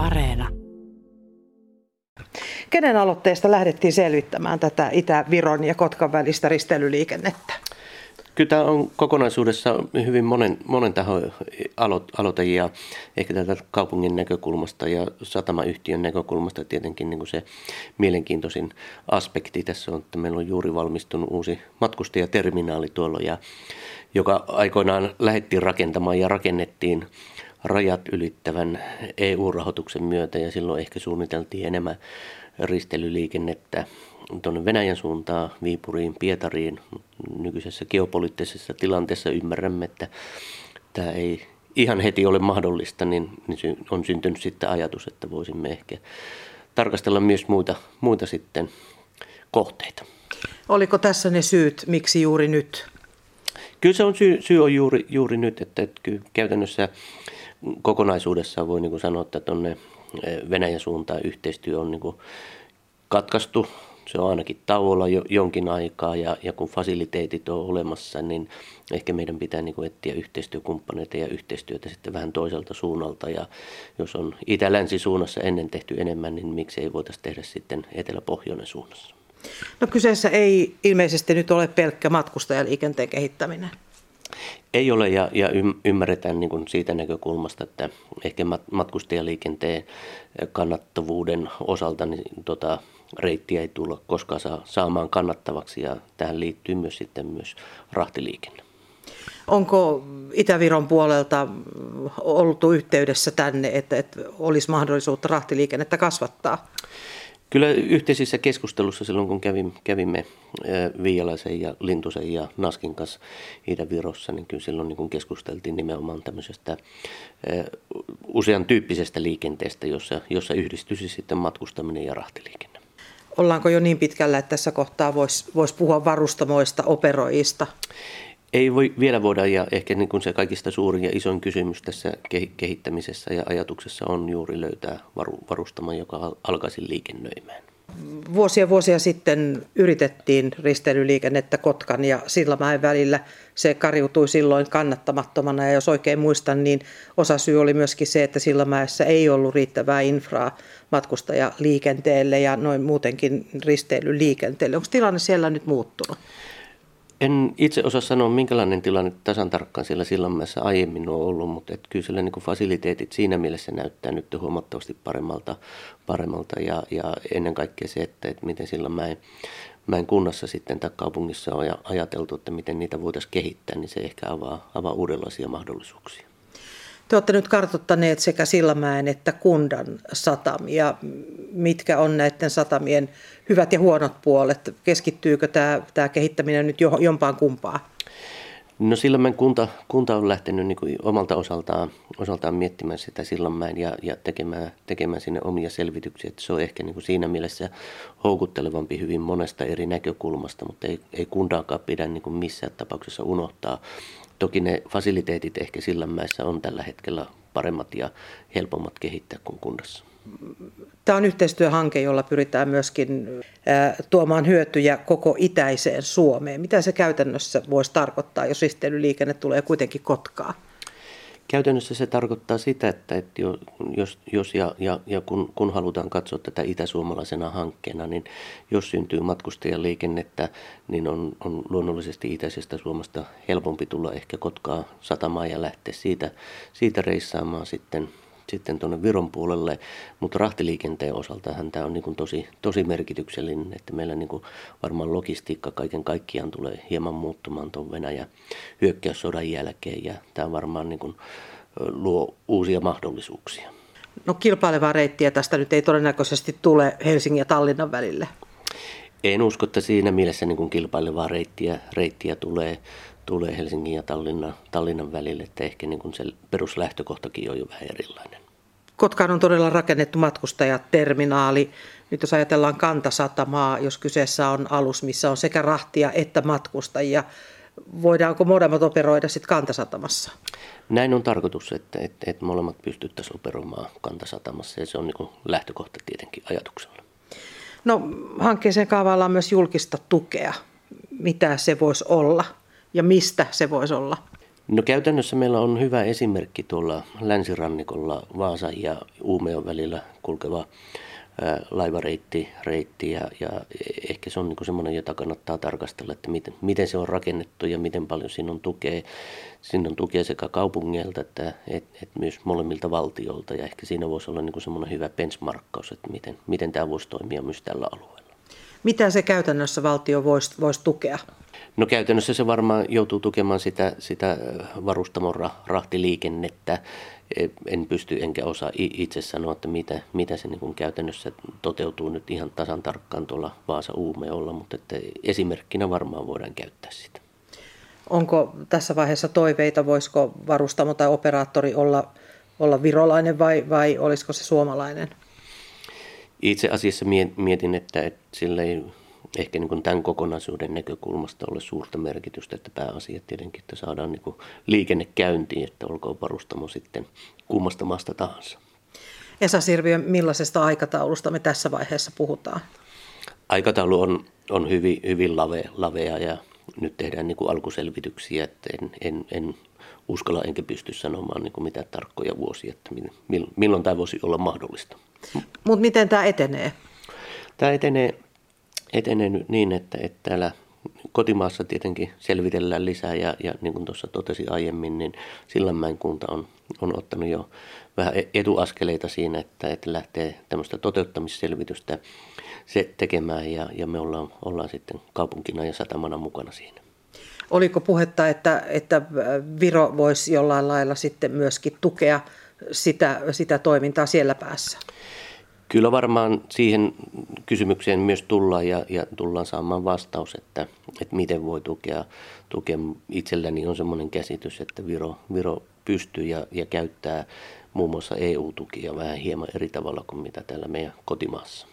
Areena. Kenen aloitteesta lähdettiin selvittämään tätä Itä-Viron ja Kotkan välistä risteilyliikennettä? Kyllä tämä on kokonaisuudessa hyvin monen, monen tahon aloite ja ehkä täältä kaupungin näkökulmasta ja satamayhtiön näkökulmasta tietenkin niin kuin se mielenkiintoisin aspekti tässä on, että meillä on juuri valmistunut uusi matkustajaterminaali tuolla, ja, joka aikoinaan lähdettiin rakentamaan ja rakennettiin rajat ylittävän EU-rahoituksen myötä ja silloin ehkä suunniteltiin enemmän risteilyliikennettä tuonne Venäjän suuntaan, Viipuriin, Pietariin. Nykyisessä geopoliittisessa tilanteessa ymmärrämme, että tämä ei ihan heti ole mahdollista, niin, niin on syntynyt sitten ajatus, että voisimme ehkä tarkastella myös muita, muita sitten kohteita. Oliko tässä ne syyt, miksi juuri nyt? Kyllä se on syy, syy on juuri, juuri nyt, että, että kyllä käytännössä kokonaisuudessaan voi niin kuin sanoa, että tuonne eh, Venäjän suuntaan yhteistyö on niin kuin katkaistu. Se on ainakin tauolla jo, jonkin aikaa ja, ja kun fasiliteetit on olemassa, niin ehkä meidän pitää niin kuin etsiä yhteistyökumppaneita ja yhteistyötä sitten vähän toiselta suunnalta. Ja jos on itä-länsi suunnassa ennen tehty enemmän, niin miksi ei voitaisiin tehdä sitten etelä-pohjoinen suunnassa? No kyseessä ei ilmeisesti nyt ole pelkkä matkustajaliikenteen kehittäminen. Ei ole ja, ja ymmärretään niin kuin siitä näkökulmasta, että ehkä matkustajaliikenteen kannattavuuden osalta niin tota, reittiä ei tulla koskaan saa, saamaan kannattavaksi ja tähän liittyy myös sitten myös rahtiliikenne. Onko Itä-Viron puolelta ollut yhteydessä tänne, että, että olisi mahdollisuutta rahtiliikennettä kasvattaa? Kyllä yhteisissä keskustelussa silloin, kun kävimme, Viialaisen ja Lintusen ja Naskin kanssa Itä-Virossa, niin kyllä silloin niin keskusteltiin nimenomaan tämmöisestä usean tyyppisestä liikenteestä, jossa, jossa yhdistyisi sitten matkustaminen ja rahtiliikenne. Ollaanko jo niin pitkällä, että tässä kohtaa voisi vois puhua varustamoista, operoijista? Ei voi, vielä voida, ja ehkä niin kuin se kaikista suurin ja isoin kysymys tässä kehittämisessä ja ajatuksessa on juuri löytää varu, varustama, joka alkaisi liikennöimään. Vuosia vuosia sitten yritettiin risteilyliikennettä Kotkan ja Sillamäen välillä. Se kariutui silloin kannattamattomana ja jos oikein muistan, niin osa syy oli myöskin se, että Sillamäessä ei ollut riittävää infraa matkustajaliikenteelle ja noin muutenkin risteilyliikenteelle. Onko tilanne siellä nyt muuttunut? En itse osaa sanoa, minkälainen tilanne tasan tarkkaan siellä Sillanmäessä aiemmin on ollut, mutta et kyllä siellä niin fasiliteetit siinä mielessä näyttää nyt huomattavasti paremmalta, paremmalta ja, ja ennen kaikkea se, että, että miten Sillanmäen mäen kunnassa sitten tai kaupungissa on ajateltu, että miten niitä voitaisiin kehittää, niin se ehkä avaa, avaa uudenlaisia mahdollisuuksia. Te olette nyt kartoittaneet sekä Sillamäen että Kundan satamia. Mitkä on näiden satamien hyvät ja huonot puolet? Keskittyykö tämä, tämä kehittäminen nyt jompaan kumpaan? No Sillanmäen kunta, kunta on lähtenyt niin kuin omalta osaltaan, osaltaan miettimään sitä Sillanmäen ja, ja tekemään, tekemään sinne omia selvityksiä. Että se on ehkä niin kuin siinä mielessä houkuttelevampi hyvin monesta eri näkökulmasta, mutta ei, ei kuntaakaan pidä niin kuin missään tapauksessa unohtaa Toki ne fasiliteetit ehkä Sillanmäessä on tällä hetkellä paremmat ja helpommat kehittää kuin kunnassa. Tämä on yhteistyöhanke, jolla pyritään myöskin tuomaan hyötyjä koko itäiseen Suomeen. Mitä se käytännössä voisi tarkoittaa, jos risteilyliikenne tulee kuitenkin Kotkaan? Käytännössä se tarkoittaa sitä, että, jos, jos ja, ja, ja kun, kun halutaan katsoa tätä itäsuomalaisena hankkeena, niin jos syntyy matkustajaliikennettä, niin on, on luonnollisesti itäisestä Suomesta helpompi tulla ehkä Kotkaa satamaan ja lähteä siitä, siitä reissaamaan sitten sitten tuonne Viron puolelle, mutta rahtiliikenteen osaltahan tämä on niin kuin tosi, tosi merkityksellinen, että meillä niin kuin varmaan logistiikka kaiken kaikkiaan tulee hieman muuttumaan tuon Venäjän hyökkäyssodan jälkeen ja tämä varmaan niin kuin luo uusia mahdollisuuksia. No kilpailevaa reittiä tästä nyt ei todennäköisesti tule Helsingin ja Tallinnan välille. En usko, että siinä mielessä niin kuin kilpailevaa reittiä, reittiä tulee, tulee Helsingin ja Tallinnan, Tallinnan välille, että ehkä niin kuin se peruslähtökohtakin on jo vähän erilainen. Kotkaan on todella rakennettu matkustajaterminaali. Nyt jos ajatellaan kantasatamaa, jos kyseessä on alus, missä on sekä rahtia että matkustajia, voidaanko molemmat operoida sitten kantasatamassa? Näin on tarkoitus, että, että, että molemmat pystyttäisiin operoimaan kantasatamassa ja se on niin lähtökohta tietenkin ajatuksella. No hankkeeseen kaavaillaan myös julkista tukea. Mitä se voisi olla ja mistä se voisi olla? No käytännössä meillä on hyvä esimerkki tuolla länsirannikolla Vaasan ja Uumeon välillä kulkeva laivareitti reitti ja, ja ehkä se on niin semmoinen, jota kannattaa tarkastella, että miten, miten se on rakennettu ja miten paljon siinä on tukea, siinä on tukea sekä kaupungilta että et, et myös molemmilta valtiolta ja ehkä siinä voisi olla niin semmoinen hyvä benchmarkkaus, että miten, miten tämä voisi toimia myös tällä alueella. Mitä se käytännössä valtio voisi, voisi tukea? No käytännössä se varmaan joutuu tukemaan sitä, sitä varustamon rahtiliikennettä. E, en pysty enkä osaa itse sanoa, että mitä, mitä se niin käytännössä toteutuu nyt ihan tasan tarkkaan tuolla Vaasa Uumeolla, mutta että esimerkkinä varmaan voidaan käyttää sitä. Onko tässä vaiheessa toiveita, voisiko varustamo tai operaattori olla, olla virolainen vai, vai olisiko se suomalainen? Itse asiassa mietin, että, että sillä ei ehkä niin kuin tämän kokonaisuuden näkökulmasta ole suurta merkitystä, että pääasia tietenkin, että saadaan niin kuin liikenne käyntiin, että olkoon varustamo sitten kummasta maasta tahansa. Esa Sirviö, millaisesta aikataulusta me tässä vaiheessa puhutaan? Aikataulu on, on hyvin, hyvin lavea, lavea ja nyt tehdään niin kuin alkuselvityksiä, että en, en, en uskalla enkä pysty sanomaan niin kuin mitä tarkkoja vuosia, että milloin tämä voisi olla mahdollista. Mutta miten tämä etenee? Tämä etenee etenee nyt niin, että, että täällä kotimaassa tietenkin selvitellään lisää ja, ja niin kuin tuossa totesin aiemmin, niin Sillanmäen kunta on, on ottanut jo vähän e-, etuaskeleita siinä, että, että lähtee tämmöistä toteuttamisselvitystä se tekemään ja, ja me ollaan, ollaan sitten kaupunkina ja satamana mukana siinä. Oliko puhetta, että, että Viro voisi jollain lailla sitten myöskin tukea sitä, sitä toimintaa siellä päässä? Kyllä varmaan siihen kysymykseen myös tullaan ja, ja tullaan saamaan vastaus, että, että miten voi tukea. tukea. Itselläni on sellainen käsitys, että Viro, Viro pystyy ja, ja käyttää muun muassa EU-tukia vähän hieman eri tavalla kuin mitä täällä meidän kotimaassa.